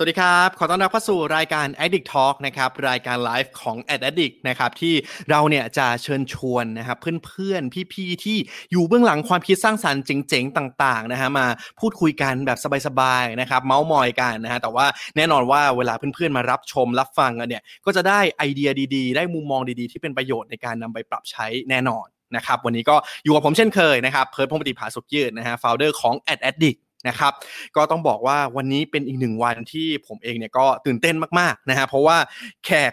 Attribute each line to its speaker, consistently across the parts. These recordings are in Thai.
Speaker 1: สวัสดีครับ ขอต้อนรับเข้าสู่รายการ Addict Talk นะครับ รายการไลฟ์ของ Ad Addict นะครับ ที่เราเนี่ยจะเชิญชวนนะครับเพื่อนๆ พี่ๆ ที่อยู่เบื้องหลังความคิดสร้างสรรค์เจ๋งๆ ต่างๆ นะฮะ มาพูดคุยกันแบบสบายๆ นะครับ เมาส์มอยกันนะฮะ แต่ว่าแน่นอนว่าเวลาเพื่อนๆ มารับชมรับฟังกันเนี่ย ก็จะได้ไอเดียดีๆ ได้มุมมองดีๆ ที่เป็นประโยชน์ในการนำไปปรับใช้แน่นอนนะครับ วันนี้ก็อยู่กับผมเช่นเคยนะครับ เพิร์ดพงศ์ปฏิภาสุขยืดนะฮะ founder ของ Ad Addict นะครับก็ต้องบอกว่าวันนี้เป็นอีกหนึ่งวันที่ผมเองเนี่ยก็ตื่นเต้นมากๆนะฮะเพราะว่าแขก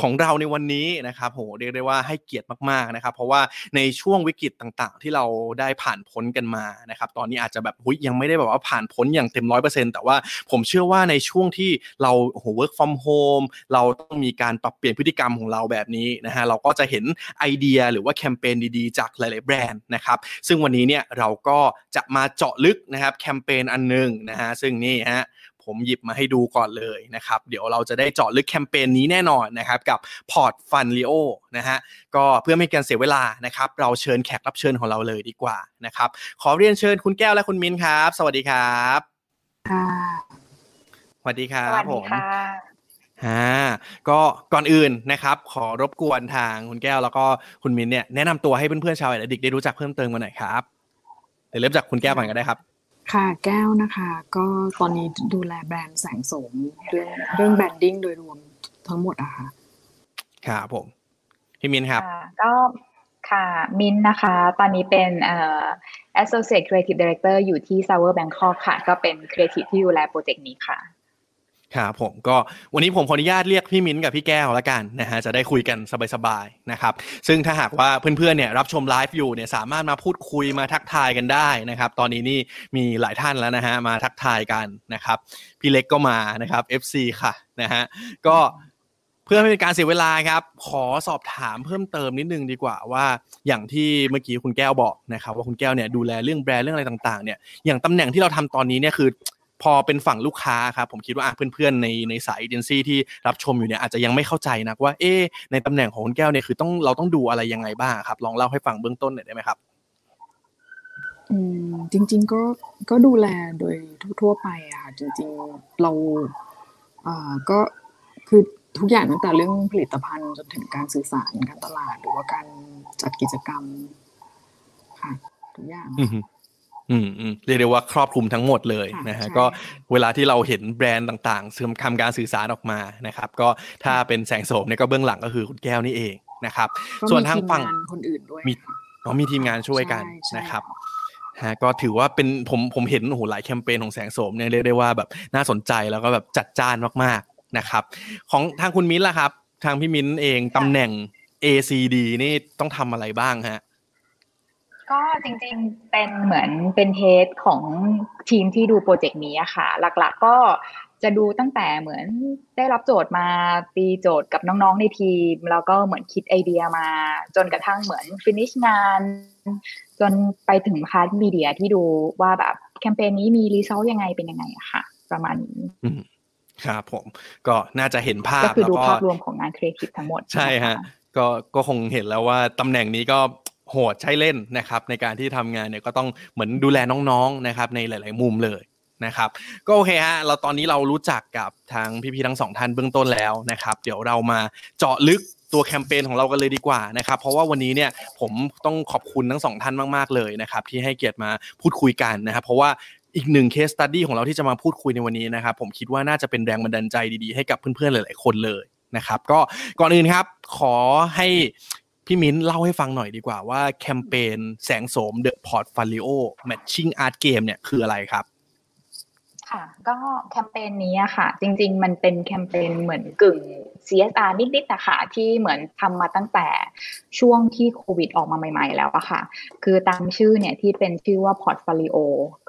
Speaker 1: ของเราในวันนี้นะครับโหเรียกได้ว่าให้เกียรติมากๆนะครับ เพราะว่าในช่วงวิกฤตต่างๆ ที่เราได้ผ่านพ้นกันมานะครับ ตอนนี้อาจจะแบบหุยยังไม่ได้แบบว่าผ่านพ้นอย่างเต็มร้อยเปอร์เซ็นต์แต่ว่าผมเชื่อว่าในช่วงที่เราโห work from home เราต้องมีการปรับเปลี่ยนพฤติกรรมของเราแบบนี้นะฮะเราก็จะเห็นไอเดียหรือว่าแคมเปญดีๆ จากหลายๆแบรนด์นะครับ ซึ่งวันนี้เนี่ยเราก็จะมาเจาะลึกนะครับแคมเปญอันหนึงนะฮะซึ่งนี่ฮะ ผมหยิบมาให้ดูก่อนเลยนะครับ เดี๋ยวเราจะได้เจาะลึกแคมเปญนี้แน่นอนนะครับกับ Port Fun Leo นะฮะก็เพื่อไม่ให้การเสียเวลานะครับ เราเชิญแขกรับเชิญของเราเลยดีกว่านะครับ ขอเรียนเชิญคุณแก้วและคุณมิ้นครับ สวัสดีครับ
Speaker 2: ค่ะ
Speaker 1: สวัสดีครั
Speaker 3: สวั
Speaker 1: บ
Speaker 3: ส
Speaker 1: ผ
Speaker 3: ดี
Speaker 1: ม
Speaker 3: ค่ะ
Speaker 1: อ่าก็ก่อนอื่นนะครับ ขอรบกวนทางคุณแก้วแล้วก็คุณมิ้นเนี่ยแนะนำตัวให้เพื่อนๆชาวแอดดิกได้รู้จักเพิ่มเติมกันหน่อยครับเดี๋ยวเริ่มจากคุณแก้วก่อนก็ได้ครับ
Speaker 2: ค่ะแก้วนะคะ ก็ตอนนี้ดูแลแบรนด์แสงโสมเรื่องเรื่อง branding โดยรวมทั้งหมดอะค่ะ
Speaker 1: ครับผมพี่มิ้นครับ
Speaker 3: ค่ะก็ค่ะมินนะคะ ตอนนี้เป็นเอ่อ associate creative director อยู่ที่ Sour Bangkok ค่ะ ก็เป็น creative ที่ดูแลโปรเจกต์นี้ค่ะ
Speaker 1: ครับผมก็วันนี้ผมขออนุญาตเรียกพี่มิ้นกับพี่แก้วแล้วกันนะฮะจะได้คุยกันสบายๆนะครับซึ่งถ้าหากว่าเพื่อนๆเนี่ยรับชมไลฟ์อยู่เนี่ยสามารถมาพูดคุยมาทักทายกันได้นะครับตอนนี้นี่มีหลายท่านแล้วนะฮะมาทักทายกันนะครับพี่เล็กก็มานะครับ FC ค่ะนะฮะก็เพื่อไม่เป็นการเสียเวลาครับขอสอบถามเพิ่มเติมนิดนึงดีกว่าว่าอย่างที่เมื่อกี้คุณแก้วบอกนะครับว่าคุณแก้วเนี่ยดูแลเรื่องแบรนด์เรื่องอะไรต่างๆเนี่ยอย่างตำแหน่งที่เราทำตอนนี้เนี่ยคือ พอเป็นฝั่งลูกค้าครับผมคิดว่าอะเพื่อนๆในในสายเอเจนซี่ที่รับชมอยู่เนี่ยอาจจะยังไม่เข้าใจนะว่าเอ๊ะในตำแหน่งของคุณแก้วเนี่ยคือต้องเราต้องดูอะไรยังไงบ้างครับ ลองเล่าให้ฟังเบื้องต้นหน่อยได้ไหมครับ
Speaker 2: อืมจริง ๆ ก็ก็ดูแลโดยทั่วๆไปอะค่ะจริง ๆเราอ่าก็คือทุกอย่างตั้งแต่เรื่องผลิตภัณฑ์จนถึงการสื่อสารการตลาดหรือว่าการจัดกิจกรรมค่ะทุกอย่าง
Speaker 1: อืมอืมอืมเรียกได้ว่าครอบคลุมทั้งหมดเลย
Speaker 2: ค่ะ
Speaker 1: นะฮะ
Speaker 2: ใช่
Speaker 1: ก็
Speaker 2: ค่ะ
Speaker 1: เวลาที่เราเห็นแบรนด์ต่างๆซึ่งทำการสื่อสารออกมานะครับ ก็ถ้าเป็นแสงโสมเนี่ยก็เบื้องหลังก็คือคุณแก้วนี่เองนะครับ
Speaker 2: ก็
Speaker 1: ส่วน
Speaker 2: มี
Speaker 1: ทาง
Speaker 2: ทีม
Speaker 1: ฝั่ง
Speaker 2: งานคนอื่นด้วย
Speaker 1: มี
Speaker 2: ค่ะ
Speaker 1: อ๋อมีทีมงานช่วยกัน
Speaker 2: ใช่ใช่
Speaker 1: นะครับฮะก็ถือว่าเป็นผมผมเห็นโอ้โหหลายแคมเปญของแสงโสมเนี่ยเรียกได้ว่าแบบน่าสนใจแล้วก็แบบจัดจ้านมากๆนะครับ ของทางคุณมิ้นท์ล่ะครับ ทางพี่มิ้นท์เองตำแหน่ง ACD นี่ต้องทำอะไรบ้างฮะ
Speaker 3: ก็จริงๆ เป็นเหมือนเป็นเฮดของทีมที่ดูโปรเจกต์นี้อะค่ะ หลักๆก็จะดูตั้งแต่เหมือนได้รับโจทย์มาตีโจทย์กับน้องๆในทีม แล้วก็เหมือนคิดไอเดียมา จนกระทั่งเหมือน finish งาน จนไปถึง part media ที่ดูว่าแบบแคมเปญนี้มี result ยังไงเป็นยังไงอะค่ะ ประมาณนี้
Speaker 1: อืมครับผมก็น่าจะเห็นภาพ
Speaker 3: ก็คือดูภาพรวมของงานครีเอทีฟทั้งหมด
Speaker 1: ใช่ฮะก็ก็คงเห็นแล้วว่าตำแหน่งนี้ก็ โหดใช่เล่นนะครับในการที่ทำงานเนี่ยก็ต้องเหมือนดูแลน้องๆนะครับในหลาย ๆ มุมเลยนะครับก็โอเคฮะเราตอนนี้เรารู้จักกับทางพี่ๆทั้งสองท่านเบื้องต้นแล้วนะครับ เดี๋ยวเรามาเจาะลึกตัวแคมเปญของเรากันเลยดีกว่านะครับ เพราะว่าวันนี้เนี่ยผมต้องขอบคุณทั้งสองท่านมากๆเลยนะครับ ที่ให้เกียรติมาพูดคุยกันนะครับ เพราะว่าอีกหนึ่งเคสตัดดี้ของเราที่จะมาพูดคุยในวันนี้นะครับ ผมคิดว่าน่าจะเป็นแรงบันดาลใจดีๆให้กับเพื่อนๆหลาย ๆ คนเลยนะครับ ก็ก่อนอื่นครับขอให้ พี่มิ้นเล่าให้ฟังหน่อยดีกว่าว่าแคมเปญแสงโสม The Portfolio Matching Art Game เนี่ยคืออะไรครับ
Speaker 3: ค่ะ ก็แคมเปญนี้ค่ะ จริง ๆ มันเป็นแคมเปญเหมือนกึ่ง CSR นิดๆนะคะที่เหมือนทำมาตั้งแต่ช่วงที่โควิดออกมาใหม่ ๆ แล้วอะค่ะ คือตามชื่อเนี่ยที่เป็นชื่อว่า Portfolio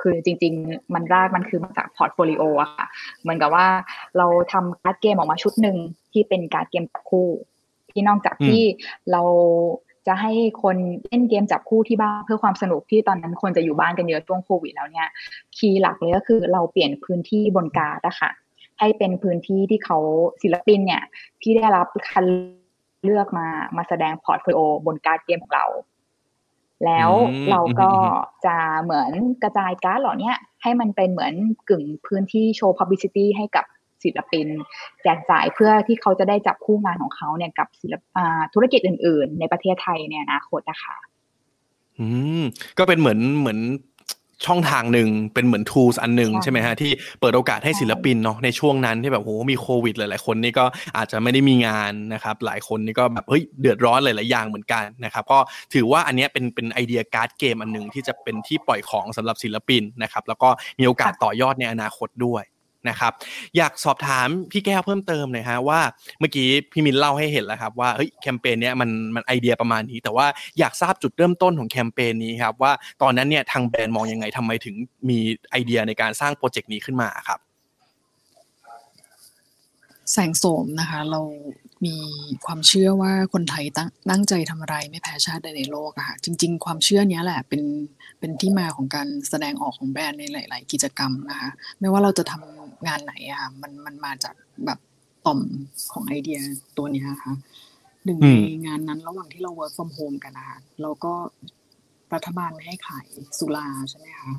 Speaker 3: คือจริง ๆ มันรากมันคือมาจาก Portfolio อะค่ะ เหมือนกับว่าเราทำการ์ดเกมออกมาชุดหนึ่งที่เป็นการ์ดเกมคู่ ที่นอกจาก
Speaker 1: อืม
Speaker 3: ที่เราจะให้คนเล่นเกมจับคู่ที่บ้านเพื่อความสนุกที่ตอนนั้นคนจะอยู่บ้านกันเยอะช่วงโควิดแล้วเนี่ย key หลักเลยก็คือเราเปลี่ยนพื้นที่บนการ์ดนะคะให้เป็นพื้นที่ที่เขาศิลปินเนี่ย ที่ได้รับคัดเลือกมามาแสดง portfolio บนการ์ดเกมของเรา แล้วเราก็จะเหมือนกระจายการ์ดเหล่านี้ให้มันเป็นเหมือนกึ่งพื้นที่โชว์ publicity ให้กับ ศิลปิน แจกจ่ายเพื่อที่เขาจะได้จับคู่งานของเขาเนี่ยกับศิลปธุรกิจอื่น ๆ ในประเทศไทยในอนาคตนะคะ
Speaker 1: อืมก็เป็นเหมือนเหมือนช่องทางหนึ่งเป็นเหมือน tools อันหนึ่งใช่ไหมฮะที่เปิดโอกาสให้ศิลปินเนาะในช่วงนั้นที่แบบโหมีโควิดหลาย ๆ คนนี่ก็อาจจะไม่ได้มีงานนะครับ หลายคนนี่ก็แบบเฮ้ยเดือดร้อนหลาย ๆ อย่างเหมือนกันนะครับก็ถือว่าอันนี้เป็นเป็นไอเดียการ์ดเกมอันหนึ่งที่จะเป็นที่ปล่อยของสำหรับศิลปินนะครับแล้วก็มีโอกาสต่อยอดในอนาคตด้วย นะครับอยากสอบถามพี่แก้วเพิ่มเติมหน่อยฮะว่าเมื่อกี้พี่มินเล่าให้เห็นแล้วครับว่าเฮ้ยแคมเปญเนี้ยมันมันไอเดียประมาณนี้ แต่ว่าอยากทราบจุดเริ่มต้นของแคมเปญนี้ครับว่าตอนนั้นเนี่ยทางแบรนด์มองยังไงทำไมถึงมีไอเดียในการสร้างโปรเจกต์นี้ขึ้นมาครับ
Speaker 2: แสงโสมนะคะ เรา มีความเชื่อว่าคนไทยตั้งตั้งใจทำอะไรไม่แพ้ชาติใดในโลกอะค่ะจริง ๆ ความเชื่อนี้แหละเป็นเป็นที่มาของการแสดงออกของแบรนด์ในหลาย ๆ กิจกรรมนะคะไม่ว่าเราจะทำงานไหนอะค่ะมันมันมาจากแบบต่อมของไอเดียตัวนี้ค่ะหนึ่งในงานนั้นระหว่างที่เรา work from home กันนะคะเราก็รัฐบาลไม่ให้ขายสุราใช่ไหมคะ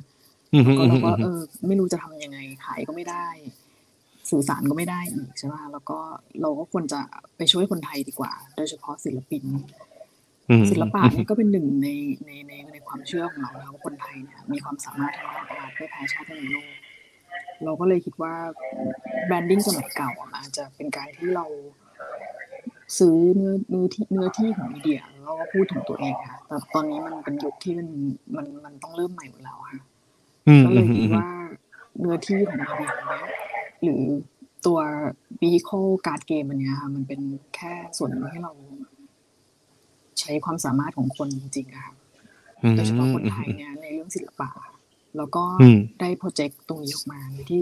Speaker 2: ก็เราก็เออไม่รู้จะทำยังไงขายก็ไม่ได้ สื่อสารก็ไม่ได้อีกใช่ไหมแล้วก็เราก็ควรจะไปช่วยคนไทยดีกว่า โดยเฉพาะศิลปิน ศิลปะนี่ก็เป็นหนึ่งในในในในความเชื่อของเราว่าคนไทยเนี่ยมีความสามารถทางด้านอาร์ตไม่แพ้ชาติในโลกเราก็เลยคิดว่าแบรนดิ้งสมัยเก่าอาจจะเป็นการที่เราซื้อเนื้อเนื้อที่เนื้อที่ของมีเดียแล้วก็พูดถึงตัวเองค่ะ แต่ตอนนี้มันเป็นยุคที่มันมันมันต้องเริ่มใหม่หมดแล้วค่ะก็เลยคิดว่าเนื้อที่ของมีเดียเนี้ย หรือตัว vehicle card game อันนี้ค่ะมันเป็นแค่ส่วนหนึ่งให้เราใช้ความสามารถของคนจริงๆค่ะโดยเฉพาะคนไทยเนี่ยในเรื่องศิลปะ แล้วก็ได้โปรเจกต์ตรงนี้ออกมาที่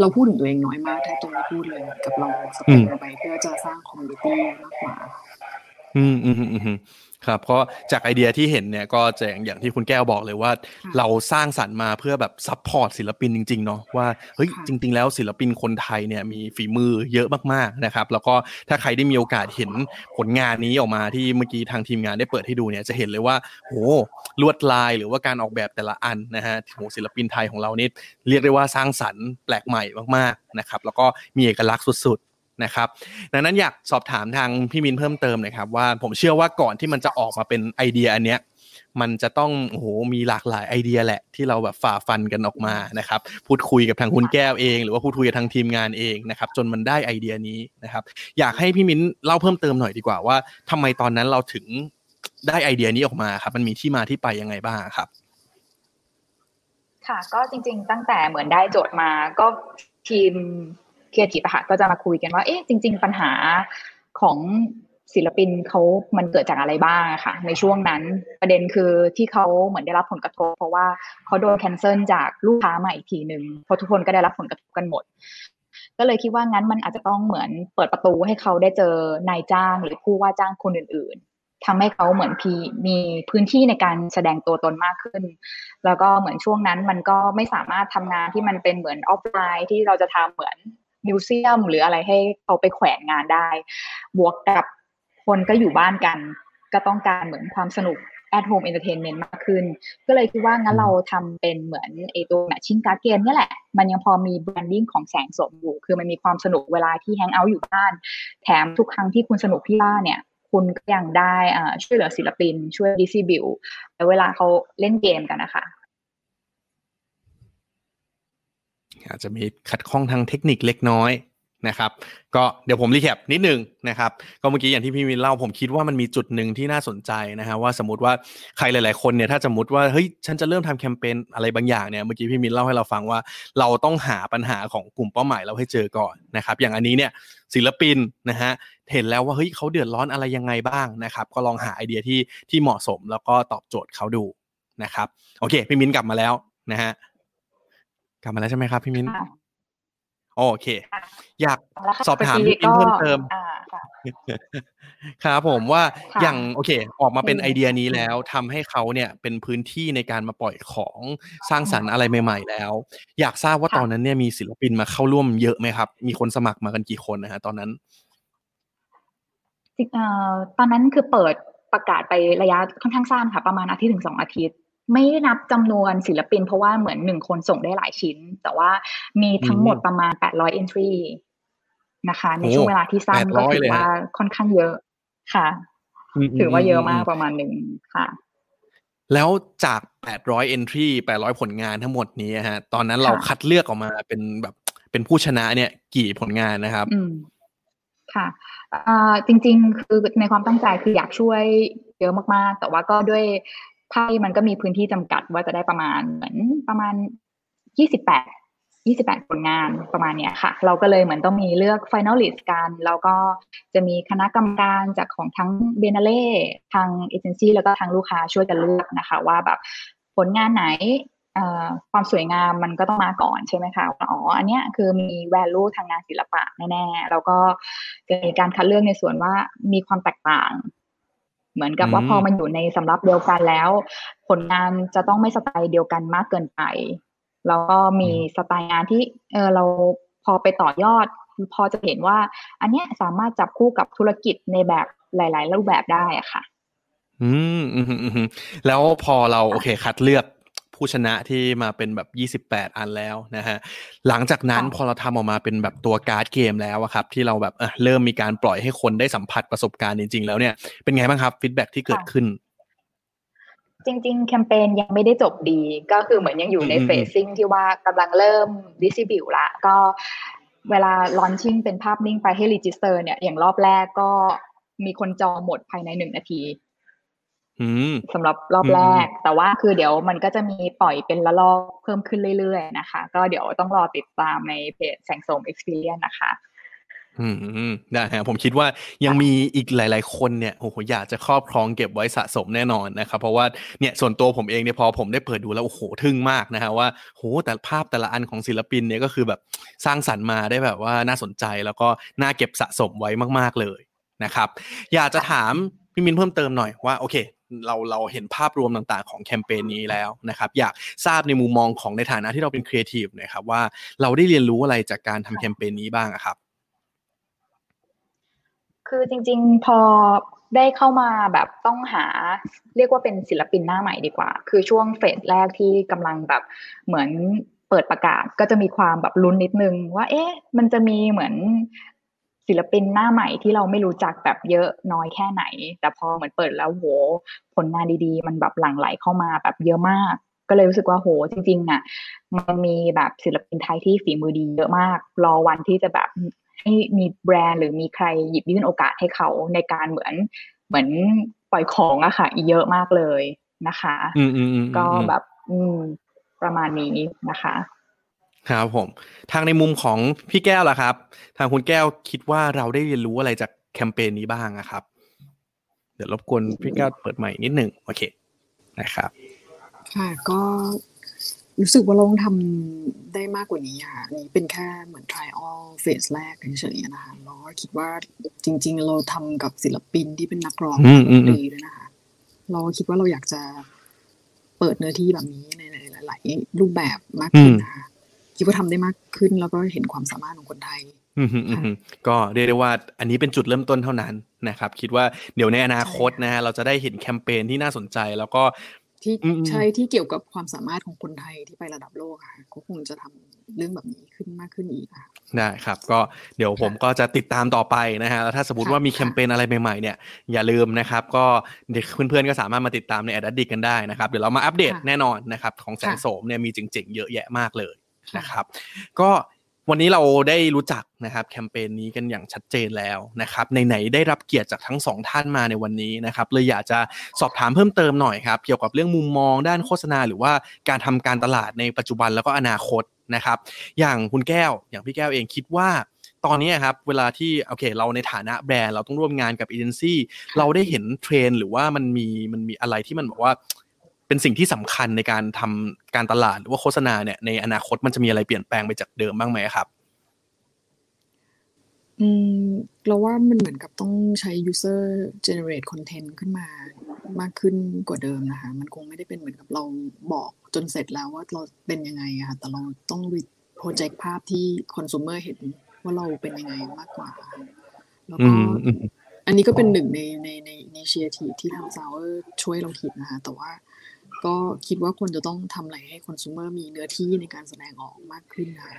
Speaker 2: เราพูดถึงตัวเองน้อยมากแทบจะไม่พูดเลยกับเรา spend ไปเพื่อจะสร้าง community มากกว่า
Speaker 1: อืมอืมอืม ครับเพราะจากไอเดียที่เห็นเนี่ยก็จะอย่างที่คุณแก้วบอกเลยว่า เราสร้างสรรค์มาเพื่อแบบ support ศิลปินจริงๆเนาะว่าเฮ้ยจริง ๆ แล้วศิลปินคนไทยเนี่ยมีฝีมือเยอะมากๆนะครับแล้วก็ถ้าใครได้มีโอกาสเห็นผลงานนี้ออกมาที่เมื่อกี้ทางทีมงานได้เปิดให้ดูเนี่ยจะเห็นเลยว่าโหลวดลายหรือว่าการออกแบบแต่ละอันนะฮะโหศิลปินไทยของเรานี่เรียกได้ว่าสร้างสรรค์แปลกใหม่มากๆนะครับแล้วก็มีเอกลักษณ์สุด นะครับดังนั้นอยากสอบถามทางพี่มินเพิ่มเติมนะครับว่าผมเชื่อว่าก่อนที่มันจะออกมาเป็นไอเดียอันเนี้ยมันจะต้องโอ้โหมีหลากหลายไอเดียแหละที่เราแบบฝ่าฟันกันออกมานะครับ พูดคุยกับทางคุณแก้วเอง หรือว่าพูดคุยกับทางทีมงานเองนะครับ จนมันได้ไอเดียนี้นะครับ อยากให้พี่มิ้นเล่าเพิ่มเติมหน่อยดีกว่าว่าทำไมตอนนั้นเราถึงได้ไอเดียนี้ออกมาครับ มันมีที่มาที่ไปยังไงบ้างครับ
Speaker 3: ค่ะ ก็จริง ๆ ตั้งแต่เหมือนได้โจทย์มาก็ทีม ครีเอทีฟอะค่ะก็จะมาคุยกันว่าเอ๊ะจริง ๆ ปัญหาของศิลปินเขามันเกิดจากอะไรบ้างค่ะ ในช่วงนั้นประเด็นคือที่เขาเหมือนได้รับผลกระทบ เพราะว่าเขาโดน cancel จากลูกค้ามาอีกทีหนึ่งเพราะทุกคนก็ได้รับผลกระทบกันหมด ก็เลยคิดว่างั้นมันอาจจะต้องเหมือนเปิดประตูให้เขาได้เจอนายจ้าง หรือผู้ว่าจ้างคนอื่นๆทำให้เขาเหมือนพีมีพื้นที่ในการแสดงตัวตนมากขึ้น แล้วก็เหมือนช่วงนั้นมันก็ไม่สามารถทำงานที่มันเป็นเหมือนออฟไลน์ที่เราจะทำเหมือน มิวเซียมหรืออะไรให้เขาไปแขวนงานได้ บวกกับคนก็อยู่บ้านกัน ก็ต้องการเหมือนความสนุก at home entertainment มากขึ้น ก็เลยคิดว่างั้นเราทำเป็นเหมือนไอตัว matching card game นี่แหละ มันยังพอมี branding ของแสงโสมอยู่ คือมันมีความสนุกเวลาที่ hang out อยู่บ้าน แถมทุกครั้งที่คุณสนุกที่บ้านเนี่ย คุณก็ยังได้ช่วยเหลือศิลปิน ช่วย distribute เวลาเขาเล่นเกมกันนะคะ
Speaker 1: อาจจะมีขัดข้องทางเทคนิคเล็กน้อยนะครับ ก็เดี๋ยวผม recap นิดนึงนะครับ ก็เมื่อกี้อย่างที่พี่มินเล่าผมคิดว่ามันมีจุดหนึ่งที่น่าสนใจนะฮะว่าสมมติว่าใครหลาย ๆ คนเนี่ยถ้าสมมติว่าเฮ้ยฉันจะเริ่มทำแคมเปญอะไรบางอย่างเนี่ยเมื่อกี้พี่มินเล่าให้เราฟังว่า เราต้องหาปัญหาของกลุ่มเป้าหมายเราให้เจอก่อนนะครับอย่างอันนี้เนี่ยศิลปินนะฮะเห็นแล้วว่าเฮ้ยเขาเดือดร้อนอะไรยังไงบ้างนะครับก็ลองหาไอเดียที่ที่เหมาะสมแล้วก็ตอบโจทย์เขาดูนะครับโอเคพี่มินกลับมาแล้วนะฮะ กลับมาแล้วใช่ไหมครับพี่มิ้น โอเค อยากสอบถามพี่มิ้นเพิ่มเติมครับผมว่า
Speaker 3: ค่ะ
Speaker 1: อย่างโอเค ออกมาเป็น
Speaker 3: อืม
Speaker 1: ไอเดียนี้แล้วทำให้เขาเนี่ยเป็นพื้นที่ในการมาปล่อยของสร้างสรรค์อะไรใหม่ ๆ แล้ว อยากทราบว่า
Speaker 3: ค่ะ
Speaker 1: ตอนนั้นเนี่ยมีศิลปินมาเข้าร่วมเยอะไหมครับ มีคนสมัครมากันกี่คนนะฮะตอนนั้น
Speaker 3: จริงเอ่อตอนนั้นคือเปิดประกาศไประยะค่อนข้างสั้นค่ะ ประมาณอาทิตย์ถึงสองอาทิตย์ ไม่ได้นับจำนวนศิลปิน เพราะว่าเหมือนหนึ่งคนส่งได้หลายชิ้น แต่ว่ามีทั้งหมด
Speaker 1: อืม
Speaker 3: ประมาณแปดร้อย entry นะคะ ใน
Speaker 1: โอ้
Speaker 3: ช่วงเวลาที่สั้นก็
Speaker 1: 800
Speaker 3: ถือ
Speaker 1: เลยฮะ
Speaker 3: ว่าค่อนข้างเยอะค่ะ ถือว่าเยอะมากประมาณหนึ่งค่ะ
Speaker 1: แล้วจาก 800 entry 800 ผลงานทั้งหมดนี้ฮะ ตอนนั้นเรา
Speaker 3: ค่ะ
Speaker 1: คัดเลือกออกมาเป็นแบบเป็นผู้ชนะเนี่ย กี่ผลงานนะครับ
Speaker 3: อืมค่ะอ่าจริงๆ คือในความตั้งใจคืออยากช่วยเยอะมากๆ แต่ว่าก็ด้วย ไพ่มันก็มีพื้นที่จำกัดว่าจะได้ประมาณเหมือนประมาณยี่สิบแปดยี่สิบแปดผลงานประมาณเนี้ยค่ะ เราก็เลยเหมือนต้องมีเลือก finalist กัน แล้วก็จะมีคณะกรรมการจากของทั้งเบนเล่ทางเอเจนซี่แล้วก็ทางลูกค้าช่วยกันเลือกนะคะ ว่าแบบผลงานไหนความสวยงามมันก็ต้องมาก่อนใช่ไหมคะว่าอ๋ออันเนี้ยคือมี value ทางงานศิลปะแน่ๆแล้วก็จะมีการคัดเลือกในส่วนว่ามีความแตกต่าง เหมือนกับว่า
Speaker 1: อืม
Speaker 3: พอมันอยู่ในสำรับเดียวกันแล้ว ผลงานจะต้องไม่สไตล์เดียวกันมากเกินไปแล้วก็มีสไตล์งานที่เออเราพอไปต่อยอด พอจะเห็นว่า อันเนี้ยสามารถจับคู่กับธุรกิจในแบบหลาย ๆ รูปแบบได้อะค่ะ
Speaker 1: อืมอืมอืมอืมแล้วพอเราโอเค คัดเลือก ผู้ชนะที่มาเป็นแบบ 28 อันแล้วนะฮะหลังจากนั้น
Speaker 3: ค่ะ
Speaker 1: พอเราทำออกมาเป็นแบบตัวการ์ดเกมแล้วอะครับ ที่เราแบบเออเริ่มมีการปล่อยให้คนได้สัมผัสประสบการณ์จริง ๆ แล้วเนี่ยเป็นไงบ้างครับฟีดแบ็ที่เกิดขึ้น
Speaker 3: จริง ๆ แคมเปญยังไม่ได้จบดีก็คือเหมือนยังอยู่ใน
Speaker 1: อืม
Speaker 3: phase ซึ่งที่ว่ากำลังเริ่ม distribute ละก็เวลา launching เป็นภาพนิ่งไปให้ register เนี่ยอย่างรอบแรกก็มีคนจองหมดภายในหนึ่งนาที
Speaker 1: อืม
Speaker 3: สำหรับรอบแรก แต่ว่าคือเดี๋ยวมันก็จะมีปล่อยเป็นระลอกเพิ่มขึ้นเรื่อยๆนะคะ ก็เดี๋ยวต้องรอติดตามในเพจแสงโสม Experience นะคะ
Speaker 1: อืมได้ฮะผมคิดว่ายังมีอีกหลาย ๆ คนเนี่ยโอ้โหอยากจะครอบครองเก็บไว้สะสมแน่นอนนะครับ เพราะว่าเนี่ยส่วนตัวผมเองเนี่ยพอผมได้เปิดดูแล้วโอ้โหทึ่งมากนะฮะว่าโหแต่ภาพแต่ละอันของศิลปินเนี่ยก็คือแบบสร้างสรรค์มาได้แบบว่าน่าสนใจแล้วก็น่าเก็บสะสมไว้มาก ๆ เลยนะครับ อยากจะถาม พี่มินเพิ่มเติมหน่อยว่าโอเคเราเราเห็นภาพรวมต่างๆ ของแคมเปญนี้แล้วนะครับ อยากทราบในมุมมองของในฐานะที่เราเป็นครีเอทีฟนะครับว่าเราได้เรียนรู้อะไรจากการทำแคมเปญนี้บ้างครับ
Speaker 3: คือจริง ๆ พอได้เข้ามาแบบต้องหาเรียกว่าเป็นศิลปินหน้าใหม่ดีกว่า คือช่วงเฟสแรกที่กำลังแบบเหมือนเปิดประกาศก็จะมีความแบบลุ้นนิดนึงว่า เอ๊ะ มันจะมีเหมือน ศิลปินหน้าใหม่ที่เราไม่รู้จักแบบเยอะน้อยแค่ไหน แต่พอเหมือนเปิดแล้วโหผลงานดีๆ มันแบบหลั่งไหลเข้ามาแบบเยอะมาก ก็เลยรู้สึกว่าโหจริงๆอะมันมีแบบศิลปินไทยที่ฝีมือดีเยอะมาก รอวันที่จะแบบให้มีแบรนด์หรือมีใครหยิบยื่นโอกาสให้เขาในการเหมือนเหมือนปล่อยของอะค่ะเยอะมากเลยนะคะ
Speaker 1: อืมอืมอืม
Speaker 3: ก็
Speaker 1: อืม
Speaker 3: แบบ อืมประมาณนี้นะคะ
Speaker 1: ครับผม ทางในมุมของพี่แก้วล่ะครับ ทางคุณแก้วคิดว่าเราได้เรียนรู้อะไรจากแคมเปญนี้บ้างอะครับ เดี๋ยวรบกวนพี่แก้วเปิดใหม่นิดหนึ่งโอเคนะครับ
Speaker 2: ค่ะก็รู้สึกว่าเราต้องทำได้มากกว่านี้ค่ะอันนี้เป็นแค่เหมือน trial phase แรกเฉยๆนะคะเราก็คิดว่าจริง ๆ เราทำกับศิลปินที่เป็นนักร้อง
Speaker 1: อืมอืมอืม
Speaker 2: ดีด้วยนะคะ เราก็คิดว่าเราอยากจะเปิดเนื้อที่แบบนี้ในหลาย ๆ รูปแบบมากขึ้นนะคะ คิดว่าทำได้มากขึ้น แล้วก็เห็นความสามารถของคนไทย
Speaker 1: อืมฮึอืมฮึก็เรียกได้ว่าอันนี้เป็นจุดเริ่มต้นเท่านั้นนะครับ คิดว่าเดี๋ยวในอนาคตนะฮะเราจะได้เห็นแคมเปญที่น่าสนใจแล้วก็
Speaker 2: ที่
Speaker 1: อืมอืม
Speaker 2: ใช่ที่เกี่ยวกับความสามารถของคนไทยที่ไประดับโลกอะค่ะก็คงจะทำเรื่องแบบนี้ขึ้นมากขึ้นอีกค่ะ
Speaker 1: ได้ครับ ก็เดี๋ยวผมก็จะติดตามต่อไปนะฮะแล้วถ้าสมมติ
Speaker 2: ค่ะ
Speaker 1: ว่ามีแคมเปญอะไรใหม่ๆเนี่ยอย่าลืมนะครับ ก็เด็กเพื่อนๆก็สามารถมาติดตามในแอดดิกกันได้นะครับ เดี๋ยวเรามาอัปเดต
Speaker 2: ค่ะ
Speaker 1: แน่นอนนะครับ ของแสง
Speaker 2: ค่ะ
Speaker 1: โสมเนี่ยมีเจ๋งๆเยอะแยะมากเลย
Speaker 2: ค่ะ
Speaker 1: นะครับ ก็วันนี้เราได้รู้จักนะครับแคมเปญนี้กันอย่างชัดเจนแล้วนะครับไหนๆได้รับเกียรติจากทั้งสองท่านมาในวันนี้นะครับเลยอยากจะสอบถามเพิ่มเติมหน่อยครับเกี่ยวกับเรื่องมุมมองด้านโฆษณา หรือว่าการทำการตลาดในปัจจุบันแล้วก็อนาคตนะครับ อย่างคุณแก้วอย่างพี่แก้วเองคิดว่าตอนนี้ครับเวลาที่โอเค เราในฐานะแบรนด์เราต้องร่วมงานกับเอเจนซี่เราได้เห็นเทรนหรือว่ามันมีมันมีอะไรที่มันบอกว่า เป็นสิ่งที่สำคัญในการทำการตลาดหรือว่าโฆษณาเนี่ยในอนาคตมันจะมีอะไรเปลี่ยนแปลงไปจากเดิมบ้างไหมครับ
Speaker 2: อืมเราว่ามันเหมือนกับต้องใช้ user generate content ขึ้นมามากขึ้นกว่าเดิมนะคะ มันคงไม่ได้เป็นเหมือนกับเราบอกจนเสร็จแล้วว่าเราเป็นยังไงอะค่ะแต่เราต้อง project ภาพที่ consumer เห็นว่าเราเป็นยังไงมากกว่าค่ะแล้ว
Speaker 1: อื
Speaker 2: ก็
Speaker 1: มอืม
Speaker 2: อันนี้ก็เป็นหนึ่งในในใน initiative ที่ทาง s o u r ช่วยเราคิดนะคะ แต่ว่า ก็คิดว่าควรจะต้องทำอะไรให้ consumer มีเนื้อที่ในการแสดงออกมากขึ้นนะคะ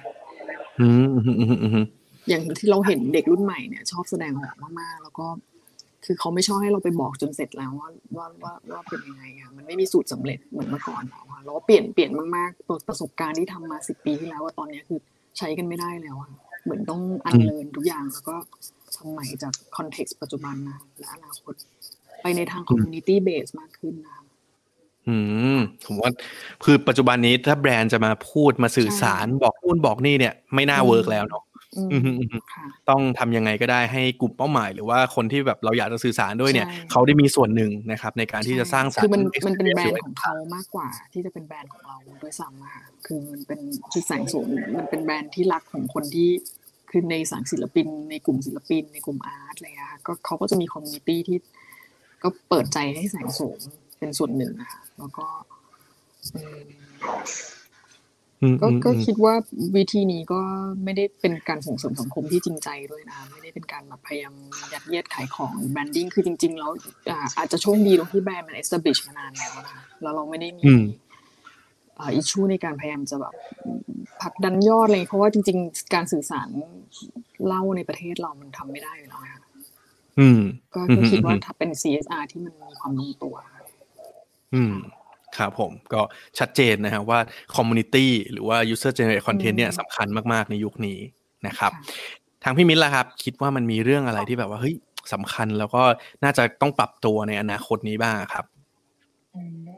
Speaker 1: อืมอืมอืมอืมอืม
Speaker 2: อย่างที่เราเห็นเด็กรุ่นใหม่เนี่ย ชอบแสดงออกมากๆ แล้วก็ คือเขาไม่ชอบให้เราไปบอกจนเสร็จแล้วว่าว่าว่าว่าเป็นยังไงอะมันไม่มีสูตรสำเร็จเหมือนเมื่อก่อนแล้วอะเราก็เปลี่ยนเปลี่ยนมากๆประประสบการณ์ที่ทำมาสิบปีที่แล้วว่าตอนเนี้ยคือใช้กันไม่ได้แล้วอะเหมือนต้อง unlearn ทุกอย่างแล้วก็ทำใหม่จาก context ปัจจุบันนะและอนาคต ไปในทาง community based มากขึ้นนะ
Speaker 1: อืม ผมว่าคือปัจจุบันนี้ถ้าแบรนด์จะมาพูดมาสื่อสารบอกนู่นบอกนี่เนี่ย ไม่น่า
Speaker 2: อืม
Speaker 1: work แล้วเนาะ
Speaker 2: อืม
Speaker 1: อืมอืมอืม
Speaker 2: ค่ะ
Speaker 1: ต้องทำยังไงก็ได้ให้กลุ่มเป้าหมาย หรือว่าคนที่แบบเราอยากจะสื่อสารด้วยเนี่ย
Speaker 2: ใช่
Speaker 1: เขาได้มีส่วนหนึ่งนะครับ ในการที่จะสร้างสรรค์
Speaker 2: คือมันมันเป็น
Speaker 1: experience
Speaker 2: แบรนด์ของเขามากกว่า ที่จะเป็นแบรนด์ของเราด้วยซ้ำอะค่ะคือมันเป็นคือแสงโสมมันเป็นแบรนด์ที่รักของคนที่คือในสังศิลปิน ในกลุ่มศิลปิน ในกลุ่ม art อะไรเงี้ยค่ะก็เขาก็จะมี community ที่ ก็เปิดใจให้แสงโสม เป็นส่วนหนึ่งนะคะแล้วก็อืม
Speaker 1: อืม
Speaker 2: ก็
Speaker 1: อืม
Speaker 2: ก็
Speaker 1: อืม
Speaker 2: คิดว่าวิธีนี้ก็ไม่ได้เป็นการส่งเสริมสังคมที่จริงใจด้วยนะคะไม่ได้เป็นการแบบพยายามยัดเยียดขายของ branding คือจริง ๆ แล้วอ่าอาจจะโชคดีตรงที่แบรนด์มัน establish มานานแล้วนะคะแล้วเราไม่ได้มี
Speaker 1: อืม
Speaker 2: issue ในการพยายามจะแบบผลักดันยอดเลยเพราะว่าจริง ๆ การสื่อสารเล่าในประเทศเรามันทำไม่ได้อยู่แล้วนะคะ
Speaker 1: อืม
Speaker 2: ก็
Speaker 1: อืม
Speaker 2: ก็คิดว่า
Speaker 1: อืม
Speaker 2: ถ้าเป็น CSR ที่มันมีความลงตัว
Speaker 1: อืมครับผมก็ชัดเจนนะครับว่า community หรือว่า user generate content เนี่ย
Speaker 2: อืม
Speaker 1: สำคัญมาก ๆ ในยุคนี้นะครับ
Speaker 2: ค่ะ
Speaker 1: ทางพี่มิ้นท์ล่ะครับ คิดว่ามันมีเรื่องอะไรที่แบบว่าเฮ้ยสำคัญแล้วก็น่าจะต้องปรับตัวในอนาคตนี้บ้างครับ
Speaker 3: อืม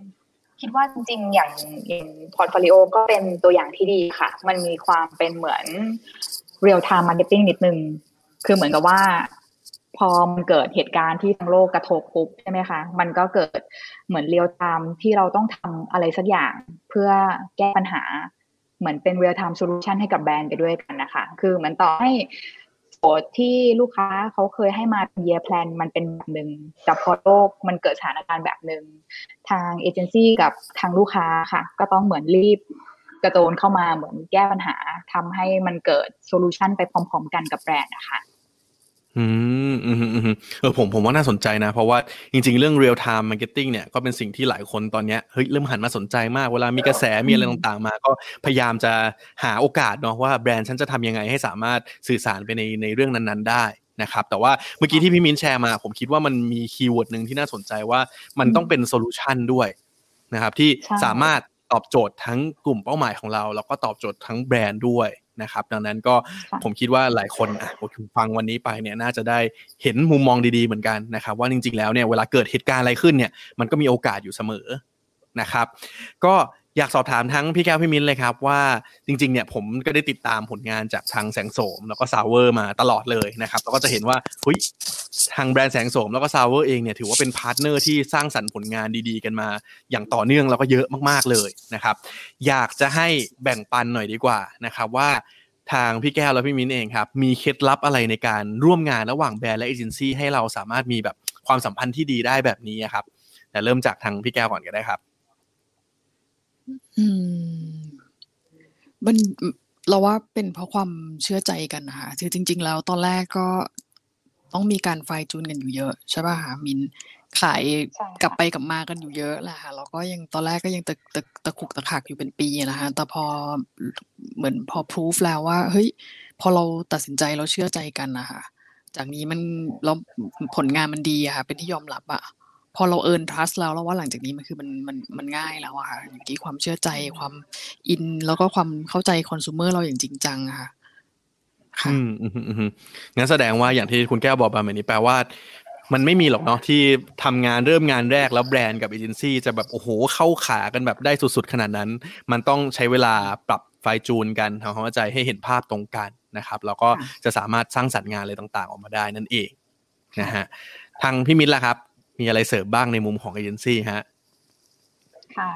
Speaker 3: คิดว่าจริงๆ อย่างอย่าง portfolio ก็เป็นตัวอย่างที่ดีค่ะ มันมีความเป็นเหมือน real time marketing นิดนึง คือเหมือนกับว่า พอมันเกิดเหตุการณ์ที่ทั้งโลกกระทบปุ๊บใช่ไหมคะ มันก็เกิดเหมือน real time ที่เราต้องทำอะไรสักอย่างเพื่อแก้ปัญหา เหมือนเป็น real time solution ให้กับแบรนด์ไปด้วยกันนะคะ คือเหมือนต่อให้โจทย์ที่ลูกค้าเขาเคยให้มาเป็น year plan มันเป็นแบบหนึ่งแต่พอโลกมันเกิดสถานการณ์แบบหนึ่งทางเอเจนซี่กับทางลูกค้าค่ะ ก็ต้องเหมือนรีบกระโจนเข้ามาเหมือนแก้ปัญหาทำให้มันเกิด solution ไปพร้อม ๆ กันกับแบรนด์นะคะ
Speaker 1: อืมอืมอืมอืมเออผมผมว่าน่าสนใจนะ เพราะว่าจริง ๆ เรื่อง real time marketing เนี่ยก็เป็นสิ่งที่หลายคนตอนเนี้ยเฮ้ยเริ่มหันมาสนใจมากเวลามีกระแสมีอะไรต่างๆ มา ก็พยายามจะหาโอกาสเนาะว่าแบรนด์ฉันจะทำยังไงให้สามารถสื่อสารไปในในเรื่องนั้นๆได้นะครับแต่ว่าเมื่อกี้ที่พี่มิ้นแชร์มา ผมคิดว่ามันมี keyword หนึ่งที่น่าสนใจว่ามันต้องเป็น solution ด้วยนะครับที่
Speaker 3: ใช่
Speaker 1: สามารถตอบโจทย์ทั้งกลุ่มเป้าหมายของเรา แล้วก็ตอบโจทย์ทั้งแบรนด์ด้วย นะครับ ดังนั้นก็
Speaker 3: ค่ะ
Speaker 1: ผมคิดว่าหลายคนอะผมฟังวันนี้ไปเนี่ยน่าจะได้เห็นมุมมองดีๆเหมือนกันนะครับ ว่าจริง ๆ แล้วเนี่ยเวลาเกิดเหตุการณ์อะไรขึ้นเนี่ยมันก็มีโอกาสอยู่เสมอนะครับ ก็ อยากสอบถามทั้งพี่แก้วพี่มิ้นเลยครับว่าจริงๆเนี่ยผมก็ได้ติดตามผลงานจากทางแสงโสม แล้วก็ Sour มาตลอดเลยนะครับแล้วก็จะเห็นว่าเฮ้ยทางแบรนด์แสงโสมแล้วก็ Sour เองเนี่ยถือว่าเป็น partner ที่สร้างสรรค์ผลงานดีๆ กันมา อย่างต่อเนื่องแล้วก็เยอะมากๆเลยนะครับ อยากจะให้แบ่งปันหน่อยดีกว่านะครับว่าทางพี่แก้วและพี่มิ้นเองครับ มีเคล็ดลับอะไรในการร่วมงานระหว่างแบรนด์และเอเจนซี่ให้เราสามารถมีแบบความสัมพันธ์ที่ดีได้แบบนี้ครับแต่เริ่มจากทางพี่แก้วก่อนก็ได้ครับ
Speaker 2: อืม มันเราว่าเป็นเพราะความเชื่อใจกันนะคะคือจริง ๆ แล้วตอนแรกก็ต้องมีการไฟจูนกันอยู่เยอะใช่ป่ะคะมินขาย
Speaker 3: ใช่ค่ะ
Speaker 2: กลับไปกลับมากันอยู่เยอะแหละค่ะแล้วก็ยังตอนแรกก็ยังตะตะตะขุกตะขักอยู่เป็นปีนะคะแต่พอเหมือนพอพิสูจแล้วว่า เฮ้ย พอเราตัดสินใจเราเชื่อใจกันนะคะจากนี้มันแล้วผลงานมันดีอะค่ะ เป็นที่ยอมรับอะพ อเราเอิร์น trust แล้วแล้วว่าหลังจากนี้มันคือมันมันมันง่ายแล้วอะค่ะอยู่ที่ความเชื่อใจความอินแล้วก็ความเข้าใจคอน sumer เราอย่างจริงจังอะค่ะค่ะ
Speaker 1: อืมอืมอืมอืมงั้นแสดงว่าอย่างที่คุณแก้วบอกมาแบบนี้แปลว่ามันไม่มีหรอกเนาะที่ทำงานเริ่มงานแรกแล้วแบรนด์กับเอเจนซี่จะแบบโอ้โหเข้าขากันแบบได้สุดๆขนาดนั้น มันต้องใช้เวลาปรับไฟจูนกันทำความเข้าใจให้เห็นภาพตรงกันนะครับแล้วก็
Speaker 2: ค่ะ
Speaker 1: จะสามารถสร้างสรรค์งานอะไรต่างๆ ออกมาได้นั่นเองนะฮะทางพี่มิ้นท์ล่ะครับ มีอะไรเสริมบ้างในมุมของเอเจนซี่ฮะ
Speaker 3: ค่ะ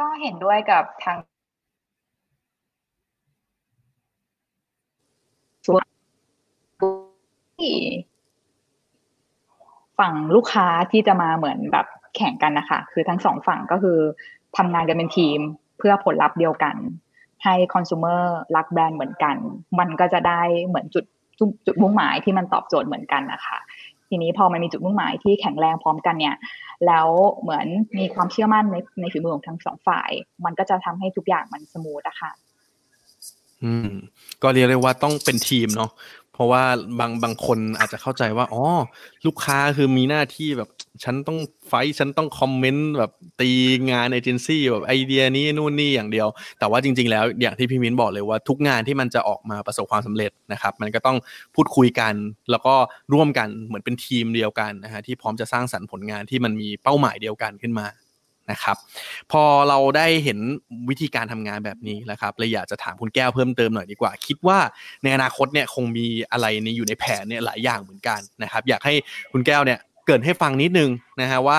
Speaker 3: ก็เห็นด้วยกับทางส่วนที่ฝั่งลูกค้าที่จะมาเหมือนแบบแข่งกันนะคะ คือทั้งสองฝั่งก็คือทำงานกันเป็นทีมเพื่อผลลัพธ์เดียวกัน ให้คอน sumer รักแบรนด์เหมือนกัน มันก็จะได้เหมือนจุดจุดมุ่งหมายที่มันตอบโจทย์เหมือนกันนะคะ ทีนี้พอมันมีจุดมุ่งหมายที่แข็งแรงพร้อมกันเนี่ย แล้วเหมือนมีความเชื่อมั่นในในฝีมือของทั้งสองฝ่าย มันก็จะทำให้ทุกอย่างมัน smooth อะค่ะ
Speaker 1: อืมก็เรียกได้ว่าต้องเป็นทีมเนาะ เพราะว่าบางบางคนอาจจะเข้าใจว่าอ๋อลูกค้าคือมีหน้าที่แบบ ฉันต้องไฟฉันต้องคอมเมนต์แบบตีงานเอเจนซี่แบบไอเดียนี้นู่นนี่อย่างเดียว แต่ว่าจริง ๆ แล้วอย่างที่พี่มิ้นบอกเลยว่าทุกงานที่มันจะออกมาประสบความสำเร็จนะครับ มันก็ต้องพูดคุยกันแล้วก็ร่วมกันเหมือนเป็นทีมเดียวกันนะฮะที่พร้อมจะสร้างสรรค์ผลงานที่มันมีเป้าหมายเดียวกันขึ้นมา นะครับ พอเราได้เห็นวิธีการทำงานแบบนี้แล้วครับเลยอยากจะถามคุณแก้วเพิ่มเติมหน่อยดีกว่า คิดว่าในอนาคตเนี่ยคงมีอะไรในอยู่ในแผนเนี่ยหลายอย่างเหมือนกันนะครับ อยากให้คุณแก้วเนี่ยเกินให้ฟังนิดนึงนะฮะว่า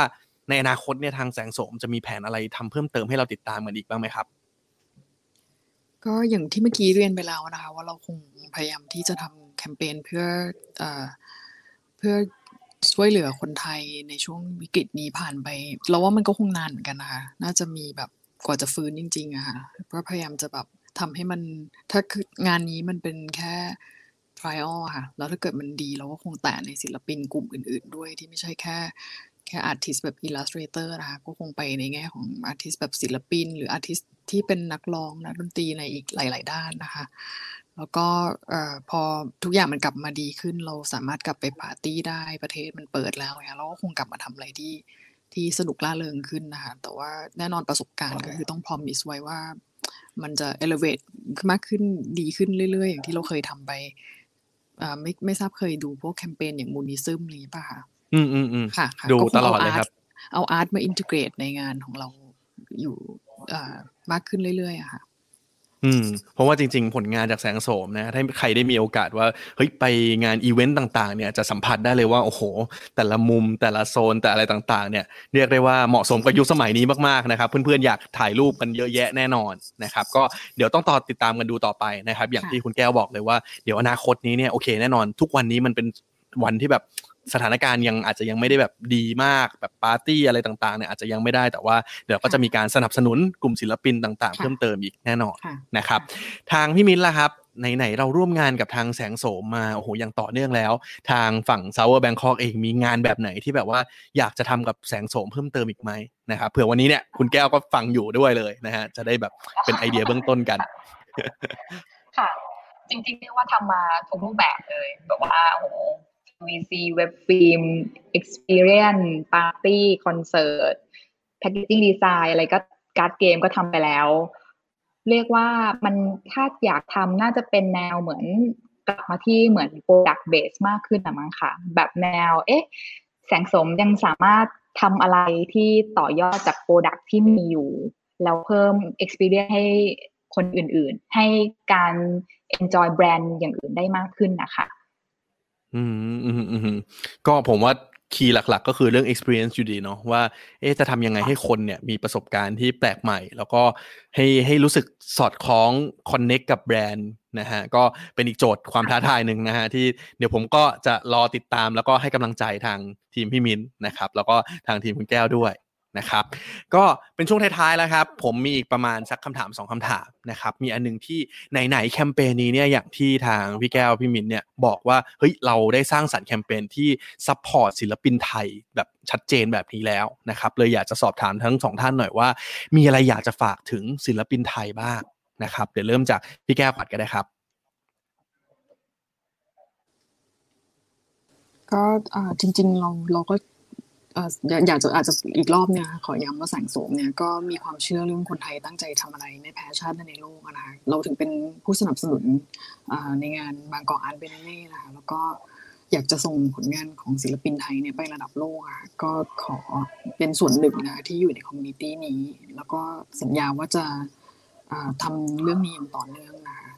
Speaker 1: ในอนาคตเนี่ยทางแสงโสมจะมีแผนอะไรทำเพิ่มเติมให้เราติดตามกันอีกบ้างไหมครับ
Speaker 2: ก็อย่างที่เมื่อกี้เรียนไปแล้วนะคะ ว่าเราคงพยายามที่จะทำแคมเปญเพื่อเอ่อเพื่อ ช่วยเหลือคนไทยในช่วงวิกฤตนี้ผ่านไป เราว่ามันก็คงนานเหมือนกันนะคะน่าจะมีแบบกว่าจะฟื้นจริงๆอะค่ะก็พยายามจะแบบทำให้มันถ้าคืองานนี้มันเป็นแค่ trial อะค่ะ แล้วถ้าเกิดมันดีเราก็คงแตะในศิลปินกลุ่มอื่น ๆ ด้วยที่ไม่ใช่แค่แค่ artist แบบ illustrator นะคะก็คงไปในแง่ของ artist แบบศิลปิน หรือ artistที่เป็นนักร้องนักดนตรีในอีกหลาย ๆ ด้านนะคะ แล้วก็เอ่อพอทุกอย่างมันกลับมาดีขึ้น เราสามารถกลับไปปาร์ตี้ได้ประเทศมันเปิดแล้วเนี่ยเราก็คงกลับมาทำอะไรที่ที่สนุกล่าเริงขึ้นนะคะแต่ว่าแน่นอนประสบการณ์ก็คือต้องพรอมิสไว้ว่า มันจะ elevate มากขึ้นดีขึ้นเรื่อยๆ อย่างที่เราเคยทำไปอ่าไม่ไม่ทราบเคยดูพวกแคมเปญอย่างมูนิซึมนี้ป่ะคะ
Speaker 1: อืมอืมอืม
Speaker 2: ค่ะค่ะ
Speaker 1: ดู
Speaker 2: ก็คง
Speaker 1: ตลอดเลยครับ
Speaker 2: เอา art มา integrate ในงานของเราอยู่อ่ามากขึ้นเรื่อยๆอะค่ะ
Speaker 1: อืมเพราะว่าจริง ๆ ผลงานจากแสงโสมนะถ้าใครได้มีโอกาสว่าเฮ้ยไปงานอีเวนต์ต่างๆ เนี่ยจะสัมผัสได้เลยว่าโอ้โห แต่ละมุมแต่ละโซนแต่อะไรต่างๆ เนี่ย เรียกได้ว่าเหมาะสมกับยุคสมัยนี้มากๆนะครับ เพื่อนๆอยากถ่ายรูปกันเยอะแยะแน่นอนนะครับ ก็เดี๋ยวต้องต่อติดตามกันดูต่อไปนะครับ อย่างที่คุณแก้วบอกเลยว่าเดี๋ยวอนาคตนี้เนี่ยโอเคแน่นอน ทุกวันนี้มันเป็นวันที่แบบ สถานการณ์ยังอาจจะยังไม่ได้แบบดีมากแบบปาร์ตี้อะไรต่างๆเนี่ยอาจจะยังไม่ได้แต่ว่าเดี๋ยวก็จะมีการสนับสนุนกลุ่มศิลปินต่างๆ
Speaker 2: ค่ะ
Speaker 1: เพิ่มเติมอีกแน่นอน
Speaker 2: ค่ะ
Speaker 1: นะครับ ทางพี่มิ้นท์ล่ะครับไหนๆเราร่วมงานกับทางแสงโสมมาโอ้โหอย่างต่อเนื่องแล้ว ทางฝั่ง s o u r Bangkok เองมีงานแบบไหนที่แบบว่าอยากจะทำกับแสงโสมเพิ่มเติมอีกไหมนะครับเผื่อวันนี้เนี่ยคุณแก้วก็ฟังอยู่ด้วยเลยนะฮะจะได้แบบเป็นไอเดียเบื้องต้นกัน
Speaker 3: ค่ะจริงๆเรียกว่าทำมาทุกรูปแบบเลยแบบว่าโอ้โห TVC web film experience ปาร์ตี้คอนเสิร์ต packaging design อะไรก็การ์ดเกมก็ทำไปแล้ว เรียกว่ามันถ้าอยากทำน่าจะเป็นแนวเหมือนกลับมาที่เหมือน product base มากขึ้นนะมั้งค่ะ แบบแนว เอ๊ะ แสงโสมยังสามารถทำอะไรที่ต่อยอดจาก product ที่มีอยู่ แล้วเพิ่ม experience ให้คนอื่นๆ ให้การ enjoy แบรนด์อย่างอื่นได้มากขึ้นนะคะ
Speaker 1: อืมอืมอืมก็ผมว่าคีย์หลัก ๆ ก็คือเรื่อง experience อยู่ดีเนาะว่าเอ๊ะจะทำยังไงให้คนเนี่ยมีประสบการณ์ที่แปลกใหม่ แล้วก็ให้ให้รู้สึกสอดคล้อง connect กับแบรนด์นะฮะก็เป็นอีกโจทย์ความท้าทายหนึ่งนะฮะที่เดี๋ยวผมก็จะรอติดตามแล้วก็ให้กำลังใจทางทีมพี่มิ้นนะครับ แล้วก็ทางทีมคุณแก้วด้วย นะครับ ก็เป็นช่วงท้ายๆแล้วครับ ผมมีอีกประมาณสักคำถามสองคำถามนะครับ มีอันหนึงที่ไหนๆแคมเปญนี้เนี่ยอย่างที่ทางพี่แก้วพี่มินเนี่ยบอกว่าเฮ้ยเราได้สร้างสรรค์แคมเปญที่ support ศิลปินไทยแบบชัดเจนแบบนี้แล้วนะครับเลยอยากจะสอบถามทั้งสองท่านหน่อยว่า มีอะไรอยากจะฝากถึงศิลปินไทยบ้างนะครับ เดี๋ยวเริ่มจากพี่แก้วก่อนก็ได้ครับ
Speaker 2: ก็จริงๆเราเราก็ อยากจะอาจจะอีกรอบเนี่ยขอย้ำว่าแสงโสมเนี่ยก็มีความเชื่อเรื่องคนไทยตั้งใจทำอะไรไม่แพ้ชาติใดในโลกนะคะเราถึงเป็นผู้สนับสนุนในงาน Bangkok Art Biennale นะคะแล้วก็อยากจะส่งผลงานของศิลปินไทยเนี่ยไประดับโลกอะก็ขอเป็นส่วนหนึ่งนะที่อยู่ใน community นี้ แล้วก็สัญญาว่าจะอ่าทำเรื่องนี้อย่างต่อเนื่องนะคะ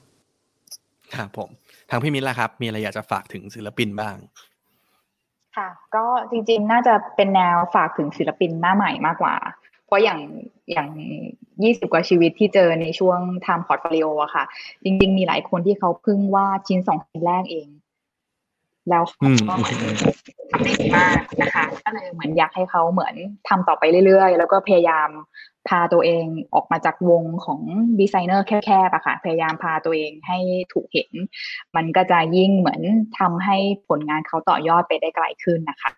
Speaker 1: ครับผมทางพี่มิ้นล่ะครับ มีอะไรอยากจะฝากถึงศิลปินบ้าง
Speaker 3: ค่ะ ก็จริงๆ น่าจะเป็นแนวฝากถึงศิลปินหน้าใหม่มากกว่า เพราะอย่างอย่างยี่สิบกว่าชีวิตที่เจอในช่วงทำ portfolio อะค่ะ จริง ๆ มีหลายคนที่เขาเพิ่งวาดชิ้นสองชิ้นแรกเอง แล้วเขาก็เหมือนทำได้ดีมากนะคะก็เลยเหมือนอยากให้เขาเหมือนทำต่อไปเรื่อยๆ แล้วก็พยายามพาตัวเองออกมาจากวงของดีไซเนอร์แคบๆอะค่ะ พยายามพาตัวเองให้ถูกเห็น มันก็จะยิ่งเหมือนทำให้ผลงานเขาต่อยอดไปได้ไกลขึ้นนะคะ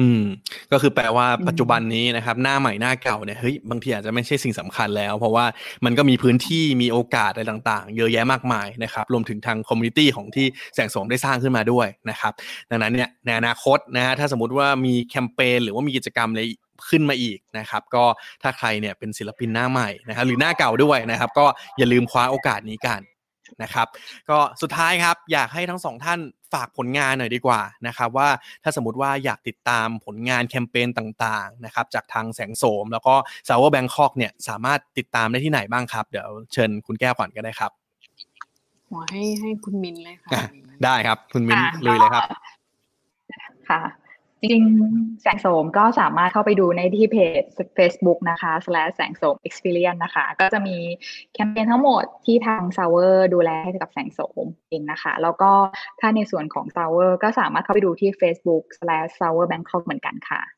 Speaker 1: อืมก็คือแปลว่าปัจจุบันนี้นะครับ หน้าใหม่หน้าเก่าเนี่ยเฮ้ยบางทีอาจจะไม่ใช่สิ่งสำคัญแล้ว เพราะว่ามันก็มีพื้นที่มีโอกาสอะไรต่างๆ เยอะแยะมากมายนะครับ รวมถึงทาง community ของที่แสงโสมได้สร้างขึ้นมาด้วยนะครับ ดังนั้นเนี่ยในอนาคตนะฮะถ้าสมมติว่ามีแคมเปญหรือว่ามีกิจกรรมอะไรขึ้นมาอีกนะครับ ก็ถ้าใครเนี่ยเป็นศิลปินหน้าใหม่นะครับหรือหน้าเก่าด้วยนะครับ ก็อย่าลืมคว้าโอกาสนี้กัน นะครับ ก็สุดท้ายครับอยากให้ทั้งสองท่านฝากผลงานหน่อยดีกว่านะครับว่าถ้าสมมติว่าอยากติดตามผลงานแคมเปญต่างๆนะครับจากทางแสงโสม แล้วก็ Sour Bangkok เนี่ยสามารถติดตามได้ที่ไหนบ้างครับ เดี๋ยวเชิญคุณแก้วก่อนก็ได้ครับ
Speaker 2: หมอให้ให้คุณมิ้นเลยค่ะ
Speaker 1: อะได้ครับ คุณมิ้น
Speaker 3: ค่ะ
Speaker 1: ลุยเลยครับ
Speaker 3: ค่ะ จริงแสงโสมก็สามารถเข้าไปดูในที่เพจ Facebook นะคะ slash แสงโสม experience นะคะ ก็จะมีแคมเปญทั้งหมดที่ทาง s o u r ดูแลให้กับแสงโสมเองนะคะ แล้วก็ถ้าในส่วนของ s o u r ก็สามารถเข้าไปดูที่ Facebook slash s o u r Bangkok เหมือนกันค่ะ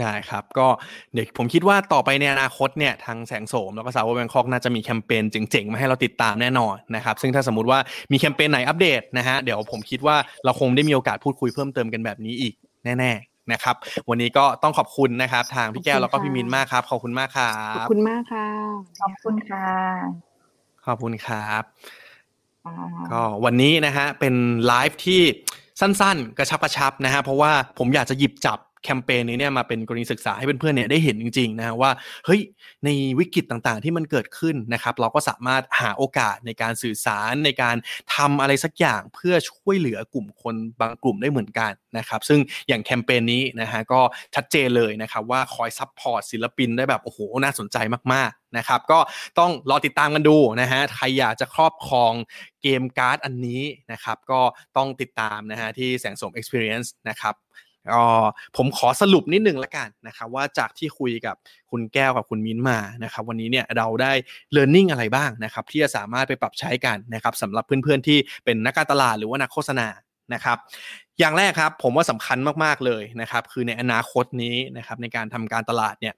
Speaker 1: ได้ครับก็เดี๋ยวผมคิดว่าต่อไปในอนาคตเนี่ยทางแสงโสมแล้วก็สาวแบงคอกน่าจะมีแคมเปญเจ๋งๆมาให้เราติดตามแน่นอนนะครับซึ่งถ้าสมมติว่ามีแคมเปญไหนอัปเดตนะฮะเดี๋ยวผมคิดว่าเราคงได้มีโอกาสพูดคุยเพิ่มเติมกันแบบนี้อีกแน่ๆนะครับวันนี้ก็ต้องขอบคุณนะครับทางพี่แก้วแล้วก็พี่มินมากครับขอบคุณมากครั
Speaker 2: ขอบบคุณมากค่ะ
Speaker 3: ขอบคุณค่ะ
Speaker 1: ขอบคุณครับ
Speaker 3: อ่า
Speaker 1: ก็วันนี้นะฮะเป็นไลฟ์ที่สั้นๆ กระชับกระชับนะฮะเพราะว่าผมอยากจะหยิบจับ แคมเปญนี้เนี่ยมาเป็นกรณีศึกษาให้เพื่อนๆเนี่ยได้เห็นจริงๆนะว่าเฮ้ยในวิกฤตต่างๆ ที่มันเกิดขึ้นนะครับเราก็สามารถหาโอกาสในการสื่อสารในการทำอะไรสักอย่างเพื่อช่วยเหลือกลุ่มคนบางกลุ่มได้เหมือนกันนะครับซึ่งอย่างแคมเปญนี้นะฮะก็ชัดเจนเลยนะครับว่าคอย support ศิลปินได้แบบโอ้โหน่าสนใจมากๆนะครับก็ต้องรอติดตามกันดูนะฮะใครอยากจะครอบครองเกมการ์ดอันนี้นะครับก็ต้องติดตามนะฮะที่แสงโสม Experience นะครับ ก็ผมขอสรุปนิดนึงละกันนะครับว่าจากที่คุยกับคุณแก้วกับคุณมิ้นมานะครับวันนี้เนี่ยเราได้ learning อะไรบ้างนะครับที่จะสามารถไปปรับใช้กันนะครับสำหรับเพื่อนๆที่เป็นนักการตลาดหรือว่านักโฆษณานะครับอย่างแรกครับผมว่าสำคัญมากๆเลยนะครับคือในอนาคตนี้นะครับในการทำการตลาดเนี่ย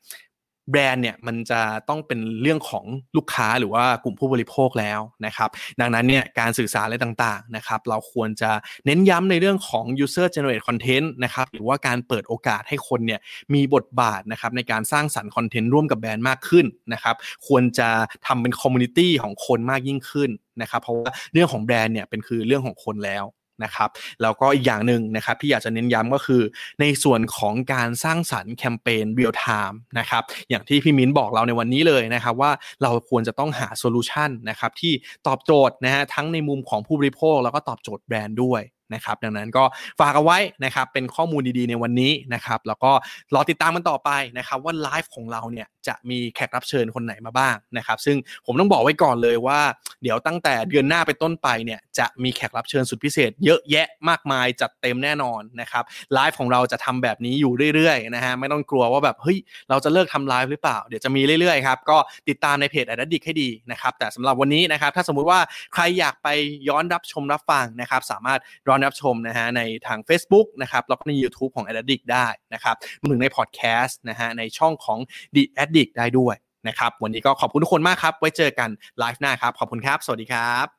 Speaker 1: แบรนด์เนี่ยมันจะต้องเป็นเรื่องของลูกค้าหรือว่ากลุ่มผู้บริโภคแล้วนะครับ ดังนั้นเนี่ยการสื่อสารอะไรต่างๆนะครับ เราควรจะเน้นย้ำในเรื่องของ user generate content นะครับหรือว่าการเปิดโอกาสให้คนเนี่ยมีบทบาทนะครับในการสร้างสรรค์คอนเทนต์ร่วมกับแบรนด์มากขึ้นนะครับควรจะทำเป็น community ของคนมากยิ่งขึ้นนะครับเพราะว่าเรื่องของแบรนด์เนี่ยเป็นคือเรื่องของคนแล้ว นะครับแล้วก็อีกอย่างหนึ่งนะครับที่อยากจะเน้นย้ำก็คือ ในส่วนของการสร้างสรรค์แคมเปญเรียลไทม์นะครับอย่างที่พี่มิ้นบอกเราในวันนี้เลยนะครับว่าเราควรจะต้องหา solution นะครับที่ตอบโจทย์นะฮะทั้งในมุมของผู้บริโภคแล้วก็ตอบโจทย์แบรนด์ด้วย นะครับดังนั้นก็ฝากเอาไว้นะครับเป็นข้อมูลดีๆในวันนี้นะครับแล้วก็รอติดตามกันต่อไปนะครับว่าไลฟ์ของเราเนี่ยจะมีแขกรับเชิญคนไหนมาบ้างนะครับซึ่งผมต้องบอกไว้ก่อนเลยว่า เดี๋ยวตั้งแต่เดือนหน้าไปต้นไปเนี่ยจะมีแขกรับเชิญสุดพิเศษ เยอะแยะมากมายจัดเต็มแน่นอนนะครับไลฟ์ของเราจะทำแบบนี้อยู่เรื่อยๆนะฮะไม่ต้องกลัวว่าแบบเฮ้ยเราจะเลิกทำไลฟ์หรือเปล่า เดี๋ยวจะมีเรื่อยๆครับก็ติดตามในเพจ a d d i c t ให้ดีนะครับแต่สำหรับวันนี้นะครับถ้าสมมุติว่าใครอยากไปย้อนรับชมรับฟังนะครับสามารถย้อนรับชมนะฮะในทาง Facebook นะครับแล้วก็ใน YouTube ของ a d d i c t ได้นะครับรวมถึงในพอดแคสต์นะฮะในช่องของ The Addict ได้ด้วยนะครับวันนี้ก็ขอบคุณทุกคนมากครับ ไว้เจอกันไลฟ์หน้าครับ ขอบคุณครับ สวัสดีครับ